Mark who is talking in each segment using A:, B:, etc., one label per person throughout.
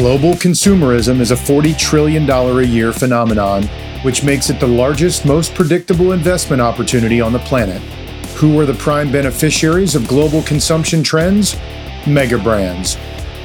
A: Global consumerism is a $40 trillion a year phenomenon, which makes it the largest, most predictable investment opportunity on the planet. Who are the prime beneficiaries of global consumption trends? Mega brands.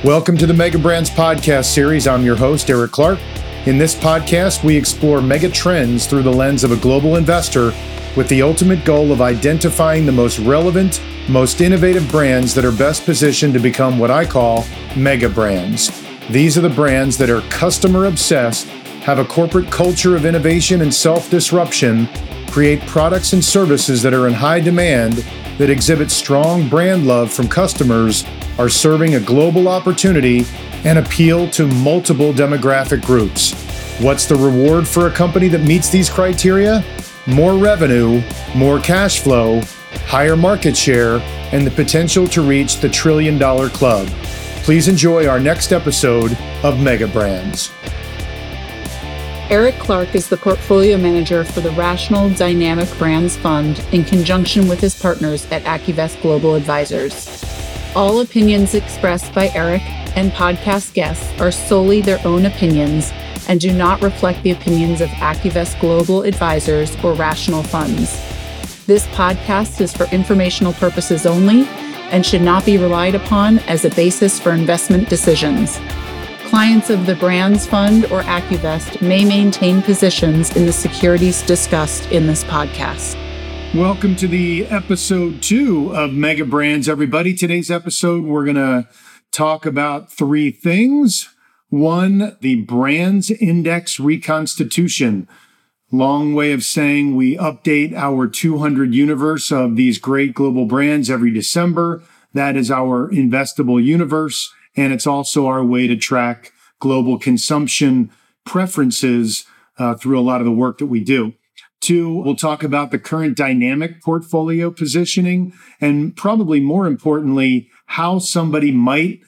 A: Welcome to the Mega Brands podcast series. I'm your host, Eric Clark. In this podcast, we explore mega trends through the lens of a global investor with the ultimate goal of identifying the most relevant, most innovative brands that are best positioned to become what I call mega brands. These are the brands that are customer obsessed, have a corporate culture of innovation and self disruption, create products and services that are in high demand, that exhibit strong brand love from customers, are serving a global opportunity, and appeal to multiple demographic groups. What's the reward for a company that meets these criteria? More revenue, more cash flow, higher market share, and the potential to reach the trillion dollar club. Please enjoy our next episode of Mega Brands.
B: Eric Clark is the portfolio manager for the Rational Dynamic Brands Fund in conjunction with his partners at AccuVest Global Advisors. All opinions expressed by Eric and podcast guests are solely their own opinions and do not reflect the opinions of AccuVest Global Advisors or Rational Funds. This podcast is for informational purposes only and should not be relied upon as a basis for investment decisions. Clients of the Brands Fund or AccuVest may maintain positions in the securities discussed in this podcast.
A: Welcome to the episode two of Mega Brands, everybody. Today's episode, we're going to talk about three things. One, the Brands Index reconstitution. Long way of saying we update our 200 universe of these great global brands every December. That is our investable universe. And it's also our way to track global consumption preferences uh, through a lot of the work that we do. Two, we'll talk about the current dynamic portfolio positioning and probably more importantly, how somebody might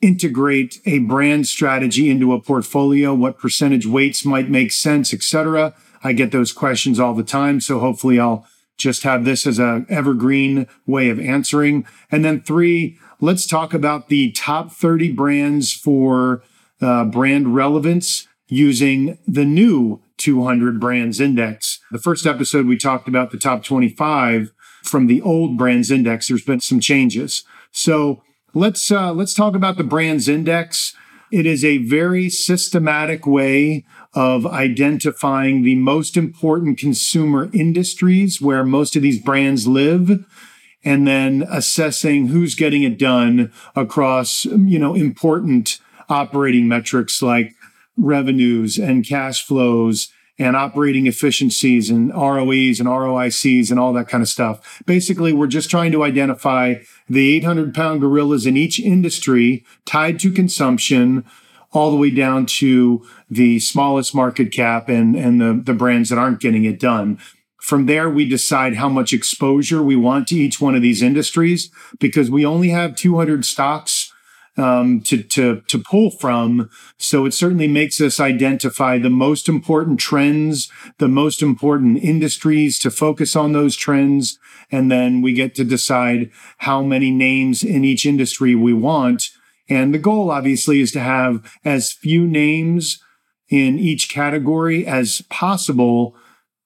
A: integrate a brand strategy into a portfolio, what percentage weights might make sense, etc. I get those questions all the time. So hopefully I'll just have this as a evergreen way of answering. And then three, let's talk about the top 30 brands for uh, brand relevance using the new 200 brands index. The first episode, we talked about the top 25 from the old brands index. There's been some changes. So let's, uh, let's talk about the brands index. It is a very systematic way of identifying the most important consumer industries where most of these brands live and then assessing who's getting it done across you know important operating metrics like revenues and cash flows and operating efficiencies and ROEs and ROICs and all that kind of stuff. Basically, we're just trying to identify the 800 pound gorillas in each industry tied to consumption all the way down to the smallest market cap and, and the, the brands that aren't getting it done. From there, we decide how much exposure we want to each one of these industries because we only have 200 stocks um, to, to, to pull from. So it certainly makes us identify the most important trends, the most important industries to focus on those trends. And then we get to decide how many names in each industry we want and the goal, obviously, is to have as few names in each category as possible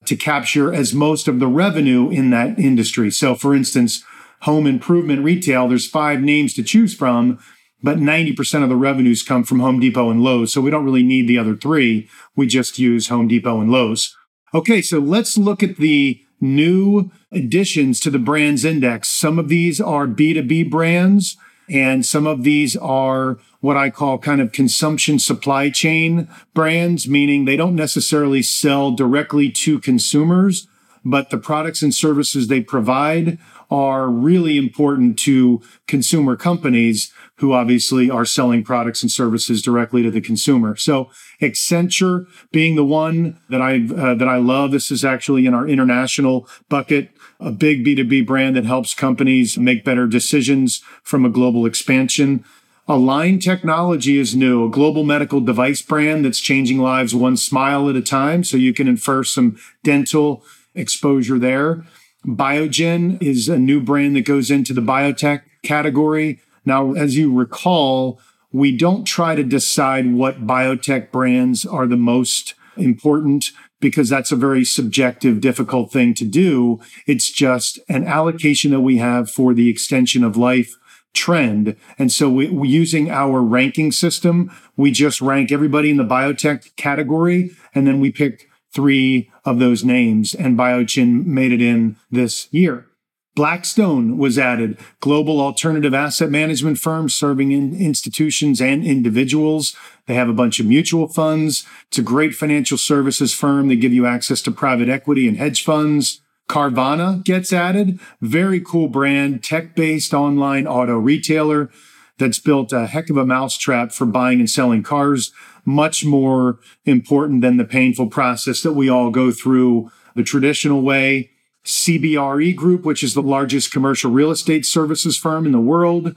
A: to capture as most of the revenue in that industry. So, for instance, home improvement retail, there's five names to choose from, but 90% of the revenues come from Home Depot and Lowe's. So we don't really need the other three. We just use Home Depot and Lowe's. Okay, so let's look at the new additions to the brands index. Some of these are B2B brands and some of these are what I call kind of consumption supply chain brands, meaning they don't necessarily sell directly to consumers, but the products and services they provide are really important to consumer companies who obviously are selling products and services directly to the consumer. So Accenture being the one that I uh, that I love. This is actually in our international bucket a big B2B brand that helps companies make better decisions from a global expansion. Align Technology is new, a global medical device brand that's changing lives one smile at a time. So you can infer some dental exposure there. Biogen is a new brand that goes into the biotech category. Now, as you recall, we don't try to decide what biotech brands are the most important because that's a very subjective, difficult thing to do. It's just an allocation that we have for the extension of life trend. And so we, we, using our ranking system, we just rank everybody in the biotech category, and then we pick three of those names, and Biogen made it in this year. Blackstone was added, global alternative asset management firm serving in institutions and individuals. They have a bunch of mutual funds. It's a great financial services firm. They give you access to private equity and hedge funds. Carvana gets added. Very cool brand, tech based online auto retailer that's built a heck of a mousetrap for buying and selling cars. Much more important than the painful process that we all go through the traditional way. CBRE Group, which is the largest commercial real estate services firm in the world.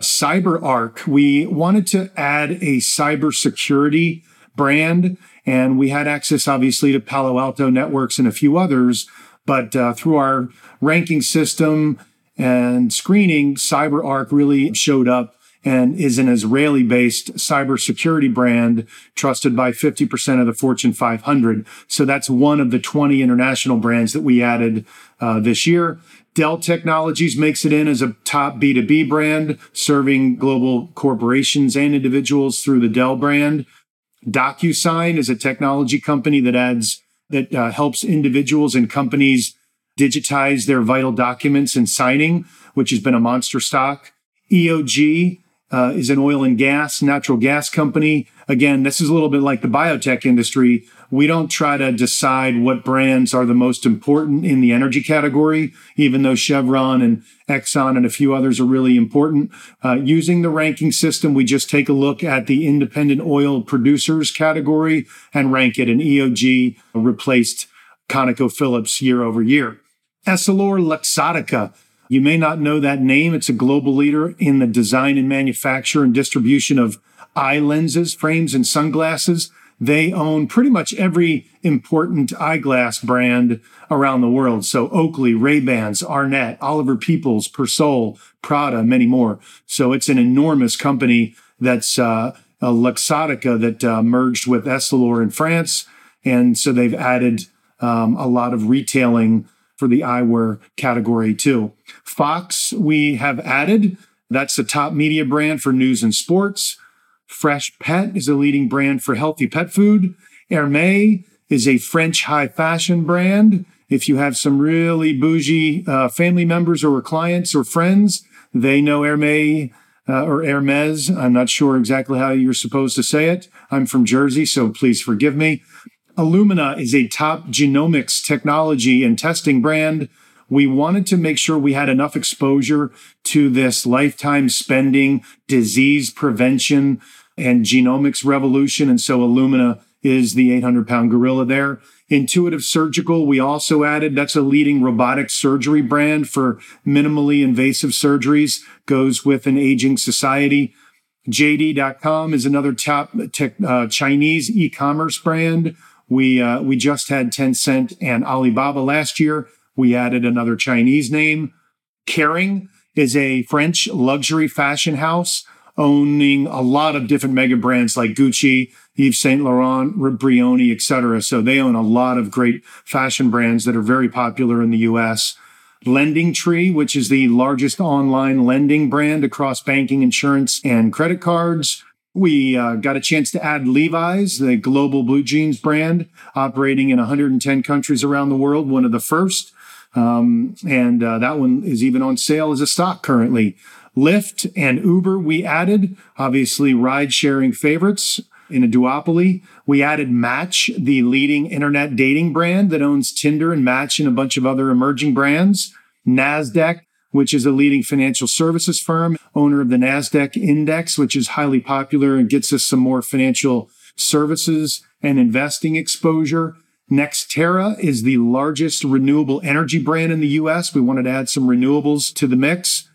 A: CyberArk, we wanted to add a cybersecurity brand, and we had access, obviously, to Palo Alto Networks and a few others. But uh, through our ranking system and screening, CyberArk really showed up and is an Israeli based cybersecurity brand trusted by 50% of the Fortune 500. So that's one of the 20 international brands that we added uh, this year. Dell Technologies makes it in as a top B2B brand, serving global corporations and individuals through the Dell brand. DocuSign is a technology company that adds that uh, helps individuals and companies digitize their vital documents and signing, which has been a monster stock. EOG uh, is an oil and gas, natural gas company. Again, this is a little bit like the biotech industry. We don't try to decide what brands are the most important in the energy category, even though Chevron and Exxon and a few others are really important. Uh, using the ranking system, we just take a look at the independent oil producers category and rank it. And EOG replaced ConocoPhillips year over year. EssilorLuxottica you may not know that name. It's a global leader in the design and manufacture and distribution of eye lenses, frames, and sunglasses. They own pretty much every important eyeglass brand around the world. So Oakley, Ray-Bans, Arnette, Oliver Peoples, Persol, Prada, many more. So it's an enormous company that's uh, a Luxottica that uh, merged with Essilor in France. And so they've added um, a lot of retailing for the eyewear category too. Fox, we have added. That's the top media brand for news and sports. Freshpet is a leading brand for healthy pet food. Hermes is a French high fashion brand. If you have some really bougie uh, family members or clients or friends, they know Hermes uh, or Hermes. I'm not sure exactly how you're supposed to say it. I'm from Jersey, so please forgive me. Illumina is a top genomics technology and testing brand. We wanted to make sure we had enough exposure to this lifetime spending, disease prevention, and genomics revolution. And so Illumina is the 800 pound gorilla there. Intuitive Surgical, we also added, that's a leading robotic surgery brand for minimally invasive surgeries, goes with an aging society. JD.com is another top tech, uh, Chinese e commerce brand we uh, we just had Tencent and Alibaba last year. We added another Chinese name. Kering is a French luxury fashion house owning a lot of different mega brands like Gucci, Yves Saint Laurent, Brioni, etc. So they own a lot of great fashion brands that are very popular in the U.S. LendingTree, which is the largest online lending brand across banking, insurance, and credit cards. We uh, got a chance to add Levi's, the global blue jeans brand, operating in 110 countries around the world, one of the first. Um, and uh, that one is even on sale as a stock currently. Lyft and Uber, we added, obviously, ride sharing favorites in a duopoly. We added Match, the leading internet dating brand that owns Tinder and Match and a bunch of other emerging brands. NASDAQ, which is a leading financial services firm, owner of the NASDAQ index, which is highly popular and gets us some more financial services and investing exposure. NextEra is the largest renewable energy brand in the US. We wanted to add some renewables to the mix.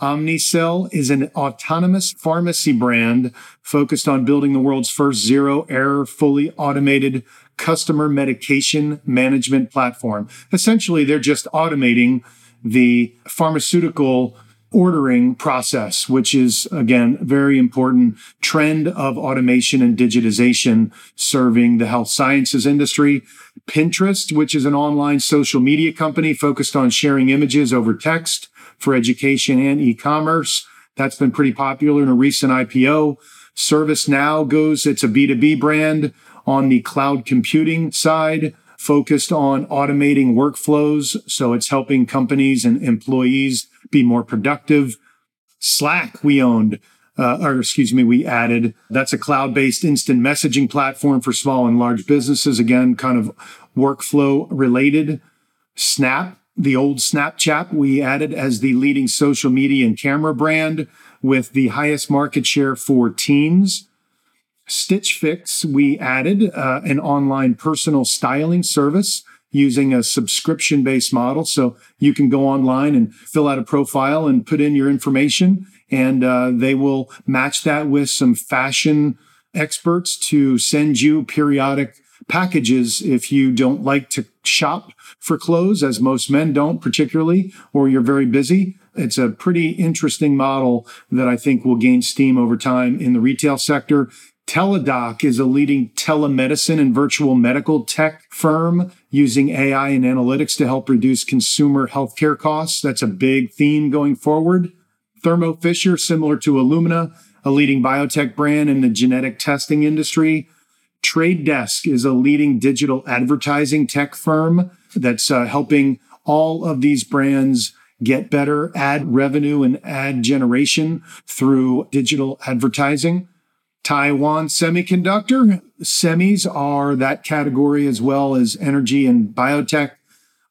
A: Omnicell is an autonomous pharmacy brand focused on building the world's first zero error, fully automated customer medication management platform. Essentially, they're just automating the pharmaceutical ordering process, which is again, very important trend of automation and digitization serving the health sciences industry. Pinterest, which is an online social media company focused on sharing images over text for education and e-commerce. That's been pretty popular in a recent IPO. ServiceNow goes, it's a B2B brand on the cloud computing side, focused on automating workflows. So it's helping companies and employees be more productive. Slack we owned, uh, or excuse me, we added. That's a cloud based instant messaging platform for small and large businesses. Again, kind of workflow related. Snap, the old Snapchat, we added as the leading social media and camera brand with the highest market share for teens. Stitch Fix, we added uh, an online personal styling service using a subscription based model. So you can go online and fill out a profile and put in your information, and uh, they will match that with some fashion experts to send you periodic packages if you don't like to shop for clothes, as most men don't particularly, or you're very busy. It's a pretty interesting model that I think will gain steam over time in the retail sector. Teladoc is a leading telemedicine and virtual medical tech firm using AI and analytics to help reduce consumer healthcare costs. That's a big theme going forward. Thermo Fisher, similar to Illumina, a leading biotech brand in the genetic testing industry. Trade Desk is a leading digital advertising tech firm that's uh, helping all of these brands get better ad revenue and ad generation through digital advertising. Taiwan Semiconductor. Semis are that category as well as energy and biotech,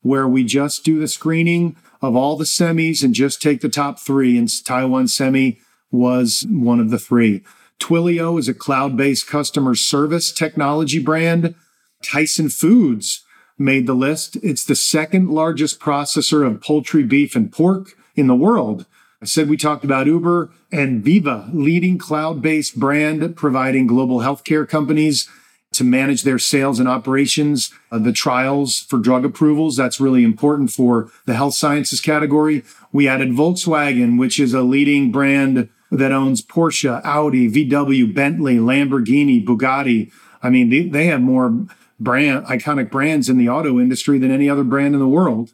A: where we just do the screening of all the semis and just take the top three. And Taiwan Semi was one of the three. Twilio is a cloud based customer service technology brand. Tyson Foods made the list. It's the second largest processor of poultry, beef, and pork in the world. I said we talked about Uber and Veeva, leading cloud based brand providing global healthcare companies to manage their sales and operations, uh, the trials for drug approvals. That's really important for the health sciences category. We added Volkswagen, which is a leading brand that owns Porsche, Audi, VW, Bentley, Lamborghini, Bugatti. I mean, they, they have more brand iconic brands in the auto industry than any other brand in the world.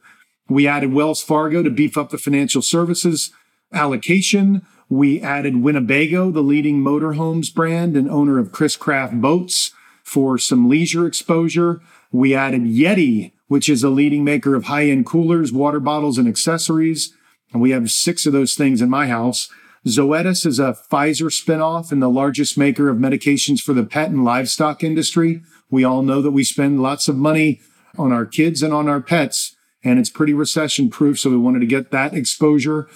A: We added Wells Fargo to beef up the financial services allocation. We added Winnebago, the leading motorhomes brand and owner of Chris Craft boats for some leisure exposure. We added Yeti, which is a leading maker of high end coolers, water bottles, and accessories. And we have six of those things in my house. Zoetis is a Pfizer spinoff and the largest maker of medications for the pet and livestock industry. We all know that we spend lots of money on our kids and on our pets, and it's pretty recession proof. So we wanted to get that exposure.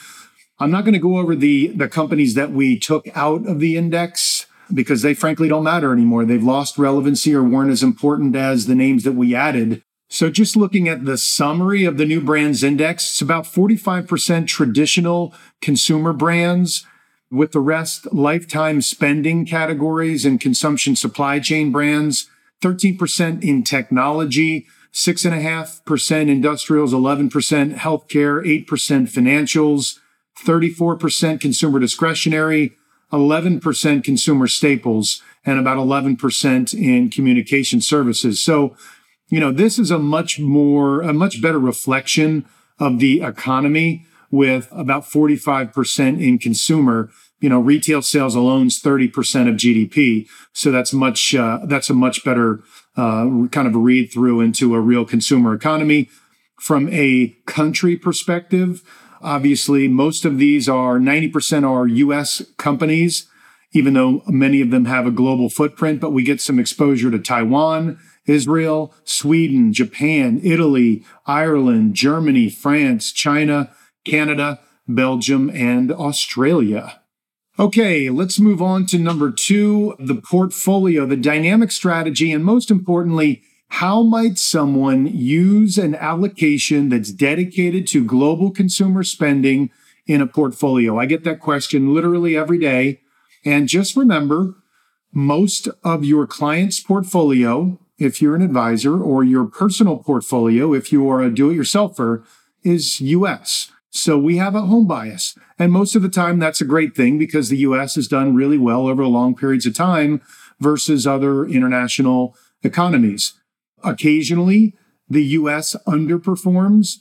A: I'm not going to go over the, the companies that we took out of the index because they frankly don't matter anymore. They've lost relevancy or weren't as important as the names that we added. So just looking at the summary of the new brands index, it's about 45% traditional consumer brands with the rest lifetime spending categories and consumption supply chain brands, 13% in technology, 6.5% industrials, 11% healthcare, 8% financials, 34% consumer discretionary, 11% consumer staples, and about 11% in communication services. So, you know, this is a much more, a much better reflection of the economy with about 45% in consumer. You know, retail sales alone is 30% of GDP. So that's much, uh, that's a much better uh, kind of read through into a real consumer economy. From a country perspective, Obviously, most of these are 90% are US companies, even though many of them have a global footprint, but we get some exposure to Taiwan, Israel, Sweden, Japan, Italy, Ireland, Germany, France, China, Canada, Belgium, and Australia. Okay, let's move on to number two the portfolio, the dynamic strategy, and most importantly, how might someone use an allocation that's dedicated to global consumer spending in a portfolio? I get that question literally every day. And just remember, most of your client's portfolio, if you're an advisor, or your personal portfolio, if you are a do it yourselfer, is US. So we have a home bias. And most of the time, that's a great thing because the US has done really well over long periods of time versus other international economies. Occasionally, the US underperforms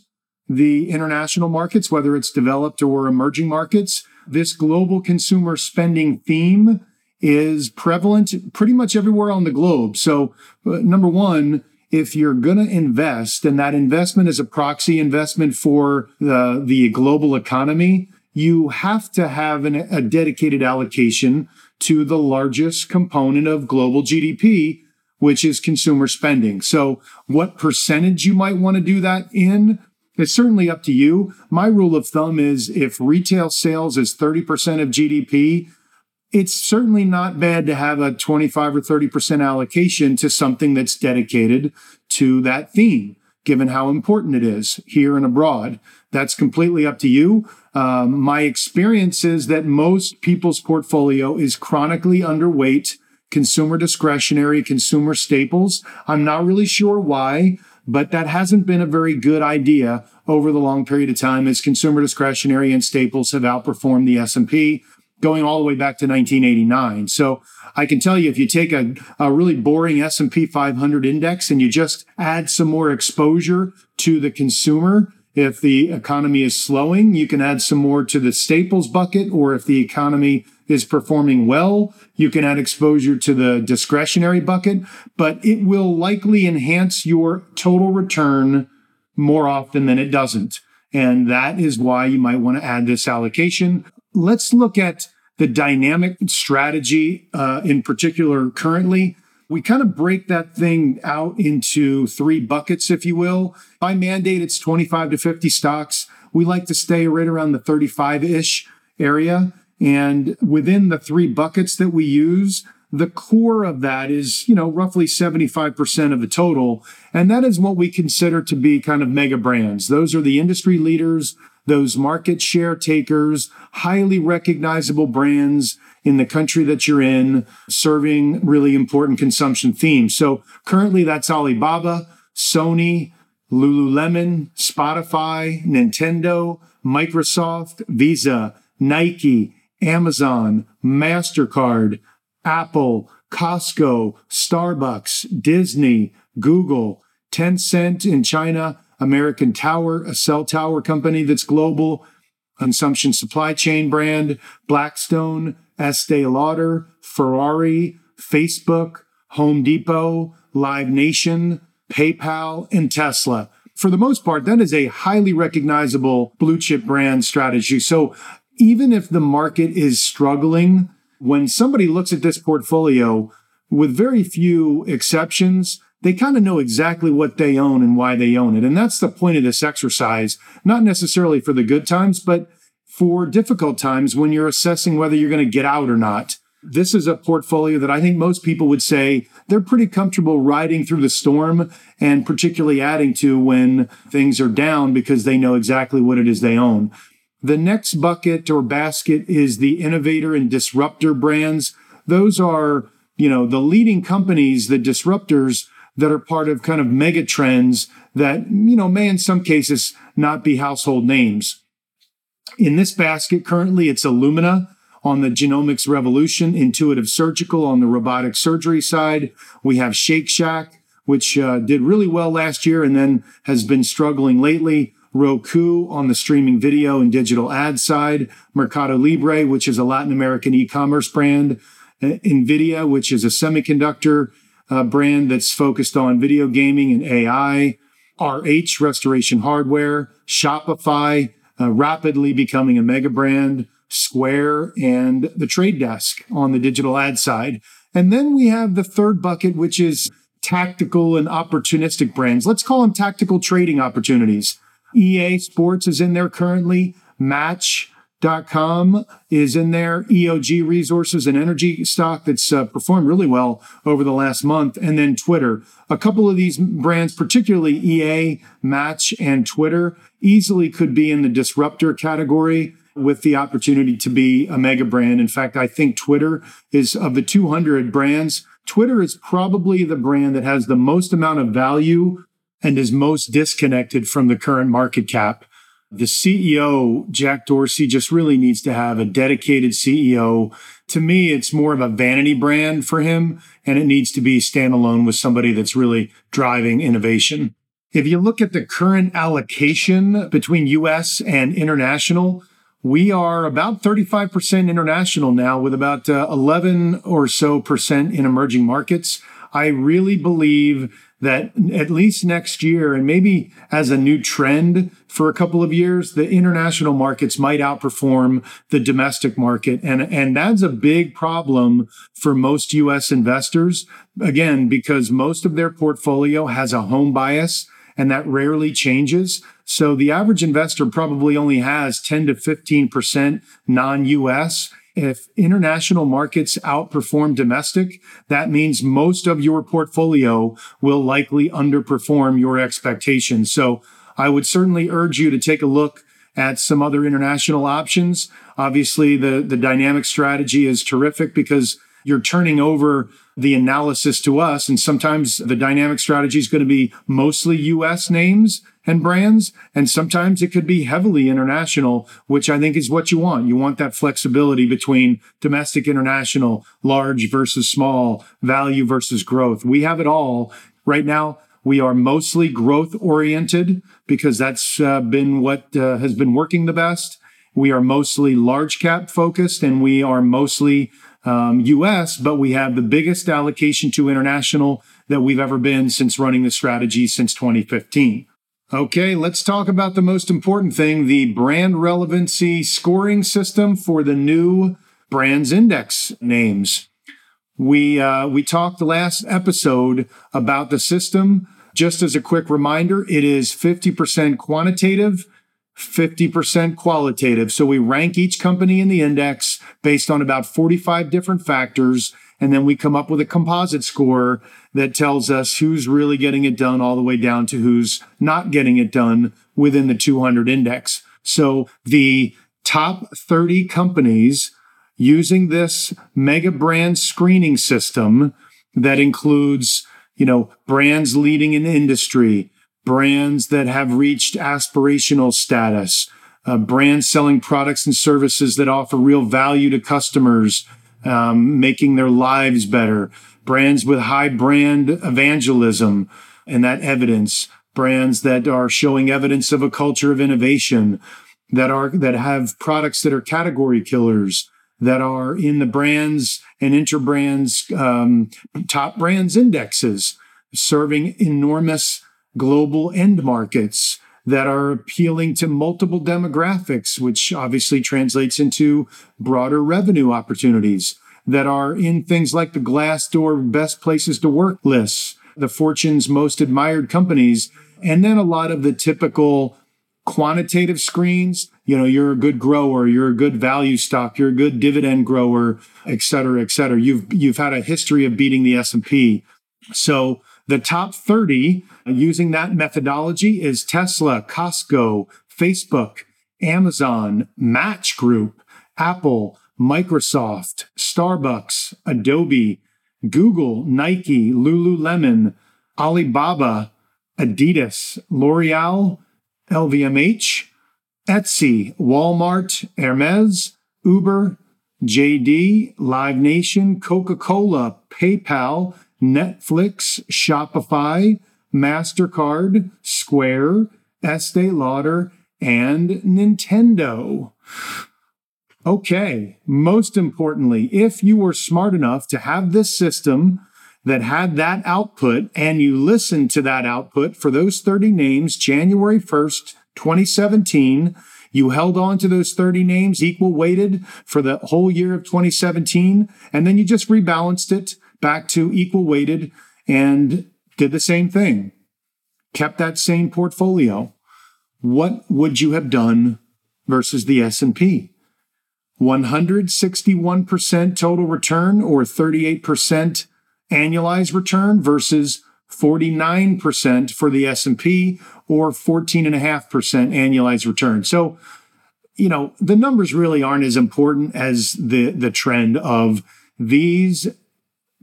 A: the international markets, whether it's developed or emerging markets. This global consumer spending theme is prevalent pretty much everywhere on the globe. So, uh, number one, if you're going to invest and that investment is a proxy investment for the, the global economy, you have to have an, a dedicated allocation to the largest component of global GDP, which is consumer spending. So what percentage you might want to do that in it's certainly up to you. My rule of thumb is if retail sales is 30% of GDP, it's certainly not bad to have a 25 or 30% allocation to something that's dedicated to that theme, given how important it is here and abroad. That's completely up to you. Um, my experience is that most people's portfolio is chronically underweight consumer discretionary, consumer staples. I'm not really sure why but that hasn't been a very good idea over the long period of time as consumer discretionary and staples have outperformed the S&P going all the way back to 1989. So I can tell you if you take a, a really boring S&P 500 index and you just add some more exposure to the consumer, if the economy is slowing, you can add some more to the staples bucket, or if the economy is performing well, you can add exposure to the discretionary bucket, but it will likely enhance your total return more often than it doesn't. And that is why you might want to add this allocation. Let's look at the dynamic strategy uh, in particular currently. We kind of break that thing out into three buckets, if you will. By mandate, it's 25 to 50 stocks. We like to stay right around the 35 ish area. And within the three buckets that we use, the core of that is, you know, roughly 75% of the total. And that is what we consider to be kind of mega brands. Those are the industry leaders, those market share takers, highly recognizable brands in the country that you're in, serving really important consumption themes. So currently that's Alibaba, Sony, Lululemon, Spotify, Nintendo, Microsoft, Visa, Nike, Amazon, MasterCard, Apple, Costco, Starbucks, Disney, Google, Tencent in China, American Tower, a cell tower company that's global, consumption supply chain brand, Blackstone, Estee Lauder, Ferrari, Facebook, Home Depot, Live Nation, PayPal, and Tesla. For the most part, that is a highly recognizable blue chip brand strategy. So even if the market is struggling, when somebody looks at this portfolio with very few exceptions, they kind of know exactly what they own and why they own it. And that's the point of this exercise, not necessarily for the good times, but for difficult times when you're assessing whether you're going to get out or not. This is a portfolio that I think most people would say they're pretty comfortable riding through the storm and particularly adding to when things are down because they know exactly what it is they own. The next bucket or basket is the innovator and disruptor brands. Those are, you know, the leading companies, the disruptors that are part of kind of mega trends that, you know, may in some cases not be household names. In this basket, currently it's Illumina on the genomics revolution, Intuitive Surgical on the robotic surgery side. We have Shake Shack, which uh, did really well last year and then has been struggling lately. Roku on the streaming video and digital ad side, Mercado Libre, which is a Latin American e-commerce brand, uh, Nvidia, which is a semiconductor uh, brand that's focused on video gaming and AI, RH Restoration Hardware, Shopify, uh, rapidly becoming a mega brand, Square, and the Trade Desk on the digital ad side. And then we have the third bucket, which is tactical and opportunistic brands. Let's call them tactical trading opportunities. EA Sports is in there currently. Match.com is in there. EOG Resources and energy stock that's uh, performed really well over the last month. And then Twitter. A couple of these brands, particularly EA, Match, and Twitter, easily could be in the disruptor category with the opportunity to be a mega brand. In fact, I think Twitter is of the 200 brands, Twitter is probably the brand that has the most amount of value and is most disconnected from the current market cap. The CEO, Jack Dorsey, just really needs to have a dedicated CEO. To me, it's more of a vanity brand for him, and it needs to be standalone with somebody that's really driving innovation. If you look at the current allocation between US and international, we are about 35% international now with about uh, 11 or so percent in emerging markets. I really believe that at least next year, and maybe as a new trend for a couple of years, the international markets might outperform the domestic market. And, and that's a big problem for most US investors. Again, because most of their portfolio has a home bias and that rarely changes. So the average investor probably only has 10 to 15% non US. If international markets outperform domestic, that means most of your portfolio will likely underperform your expectations. So I would certainly urge you to take a look at some other international options. Obviously, the, the dynamic strategy is terrific because you're turning over the analysis to us. And sometimes the dynamic strategy is going to be mostly US names and brands. And sometimes it could be heavily international, which I think is what you want. You want that flexibility between domestic, international, large versus small, value versus growth. We have it all right now. We are mostly growth oriented because that's uh, been what uh, has been working the best. We are mostly large cap focused and we are mostly um, US, but we have the biggest allocation to international that we've ever been since running the strategy since 2015. Okay, let's talk about the most important thing the brand relevancy scoring system for the new brands index names. We, uh, we talked last episode about the system. Just as a quick reminder, it is 50% quantitative, 50% qualitative. So we rank each company in the index based on about 45 different factors. And then we come up with a composite score that tells us who's really getting it done all the way down to who's not getting it done within the 200 index. So the top 30 companies using this mega brand screening system that includes, you know, brands leading in industry, brands that have reached aspirational status, uh, brands selling products and services that offer real value to customers, um, making their lives better, brands with high brand evangelism and that evidence, brands that are showing evidence of a culture of innovation, that are that have products that are category killers, that are in the brands and Interbrand's um, top brands indexes, serving enormous global end markets that are appealing to multiple demographics, which obviously translates into broader revenue opportunities that are in things like the Glassdoor best places to work lists, the Fortune's most admired companies, and then a lot of the typical quantitative screens. You know, you're a good grower, you're a good value stock, you're a good dividend grower, et cetera, et cetera. You've, you've had a history of beating the S&P. So the top 30 using that methodology is Tesla, Costco, Facebook, Amazon, Match Group, Apple, Microsoft, Starbucks, Adobe, Google, Nike, Lululemon, Alibaba, Adidas, L'Oreal, LVMH, Etsy, Walmart, Hermes, Uber, JD, Live Nation, Coca Cola, PayPal, Netflix, Shopify, MasterCard, Square, Estee Lauder, and Nintendo. Okay, most importantly, if you were smart enough to have this system that had that output and you listened to that output for those 30 names January 1st, 2017, you held on to those 30 names equal weighted for the whole year of 2017, and then you just rebalanced it back to equal weighted and did the same thing, kept that same portfolio. What would you have done versus the S&P? 161% total return or 38% annualized return versus 49% for the S&P or 14.5% annualized return. So, you know, the numbers really aren't as important as the the trend of these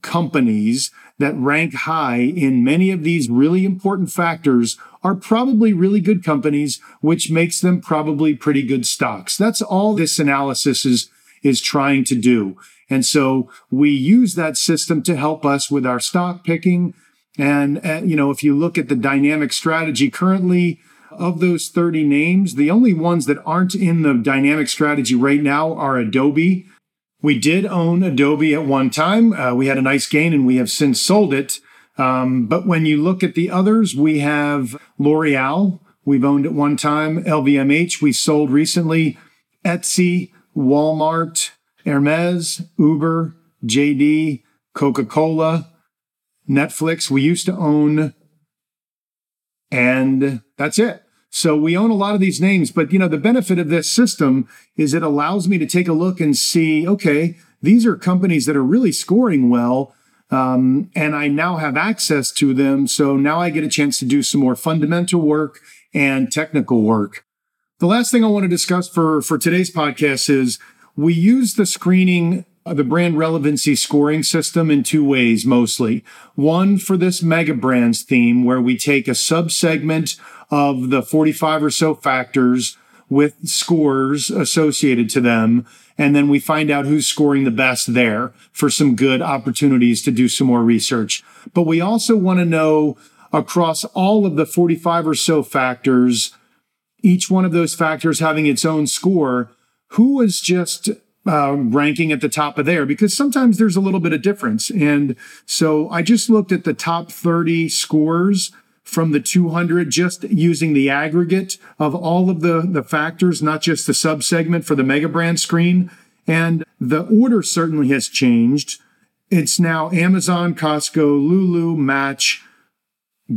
A: companies that rank high in many of these really important factors are probably really good companies, which makes them probably pretty good stocks. That's all this analysis is, is trying to do. And so we use that system to help us with our stock picking. And, uh, you know, if you look at the dynamic strategy currently, of those 30 names, the only ones that aren't in the dynamic strategy right now are Adobe. We did own Adobe at one time. Uh, we had a nice gain and we have since sold it. Um, but when you look at the others, we have L'Oreal, we've owned at one time, LVMH, we sold recently, Etsy, Walmart, Hermes, Uber, JD, Coca Cola, Netflix. We used to own, and that's it. So we own a lot of these names, but you know, the benefit of this system is it allows me to take a look and see, okay, these are companies that are really scoring well um, and I now have access to them. So now I get a chance to do some more fundamental work and technical work. The last thing I want to discuss for, for today's podcast is we use the screening the brand relevancy scoring system in two ways mostly. One for this mega brands theme, where we take a subsegment of the 45 or so factors with scores associated to them and then we find out who's scoring the best there for some good opportunities to do some more research. But we also want to know across all of the 45 or so factors, each one of those factors having its own score, who is just uh, ranking at the top of there because sometimes there's a little bit of difference. And so I just looked at the top 30 scores from the 200 just using the aggregate of all of the, the factors, not just the subsegment for the mega brand screen. And the order certainly has changed. It's now Amazon, Costco, Lulu, Match,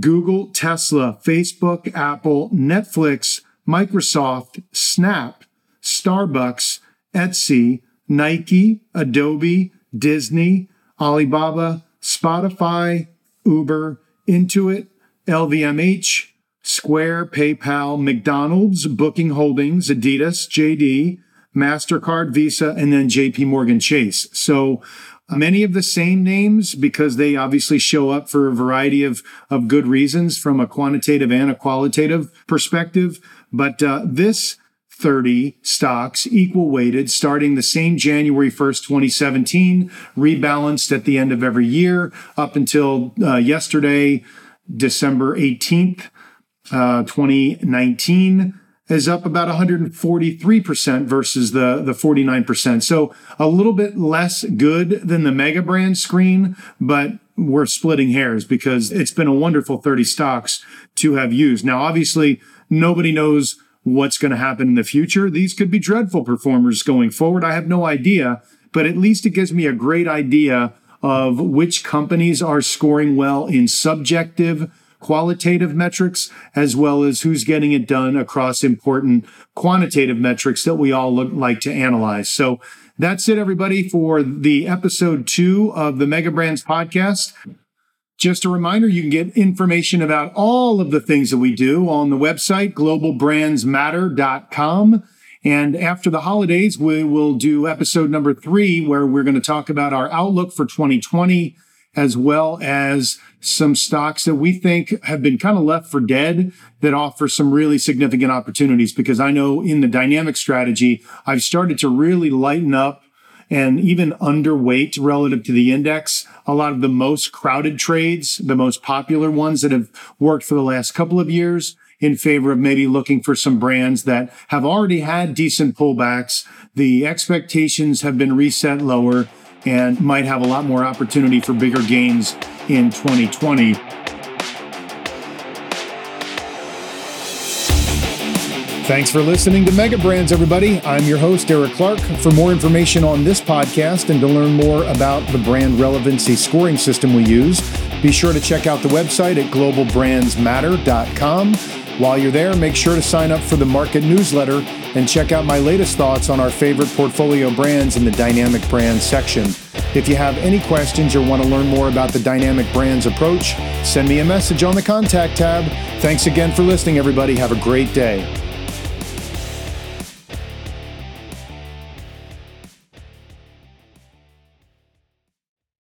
A: Google, Tesla, Facebook, Apple, Netflix, Microsoft, Snap, Starbucks, Etsy, Nike, Adobe, Disney, Alibaba, Spotify, Uber, Intuit, LVMH, Square, PayPal, McDonald's, Booking Holdings, Adidas, JD, MasterCard, Visa, and then JP Morgan Chase. So many of the same names because they obviously show up for a variety of, of good reasons from a quantitative and a qualitative perspective. But uh, this 30 stocks equal weighted starting the same January 1st, 2017, rebalanced at the end of every year up until uh, yesterday, December 18th, uh, 2019 is up about 143% versus the, the 49%. So a little bit less good than the mega brand screen, but we're splitting hairs because it's been a wonderful 30 stocks to have used. Now, obviously, nobody knows what's going to happen in the future. These could be dreadful performers going forward. I have no idea, but at least it gives me a great idea of which companies are scoring well in subjective qualitative metrics as well as who's getting it done across important quantitative metrics that we all look, like to analyze. So that's it, everybody, for the episode two of the Mega Brands podcast. Just a reminder, you can get information about all of the things that we do on the website, globalbrandsmatter.com. And after the holidays, we will do episode number three, where we're going to talk about our outlook for 2020, as well as some stocks that we think have been kind of left for dead that offer some really significant opportunities. Because I know in the dynamic strategy, I've started to really lighten up and even underweight relative to the index. A lot of the most crowded trades, the most popular ones that have worked for the last couple of years in favor of maybe looking for some brands that have already had decent pullbacks. The expectations have been reset lower and might have a lot more opportunity for bigger gains in 2020. Thanks for listening to Mega Brands, everybody. I'm your host, Eric Clark. For more information on this podcast and to learn more about the brand relevancy scoring system we use, be sure to check out the website at globalbrandsmatter.com. While you're there, make sure to sign up for the market newsletter and check out my latest thoughts on our favorite portfolio brands in the Dynamic Brands section. If you have any questions or want to learn more about the Dynamic Brands approach, send me a message on the contact tab. Thanks again for listening, everybody. Have a great day.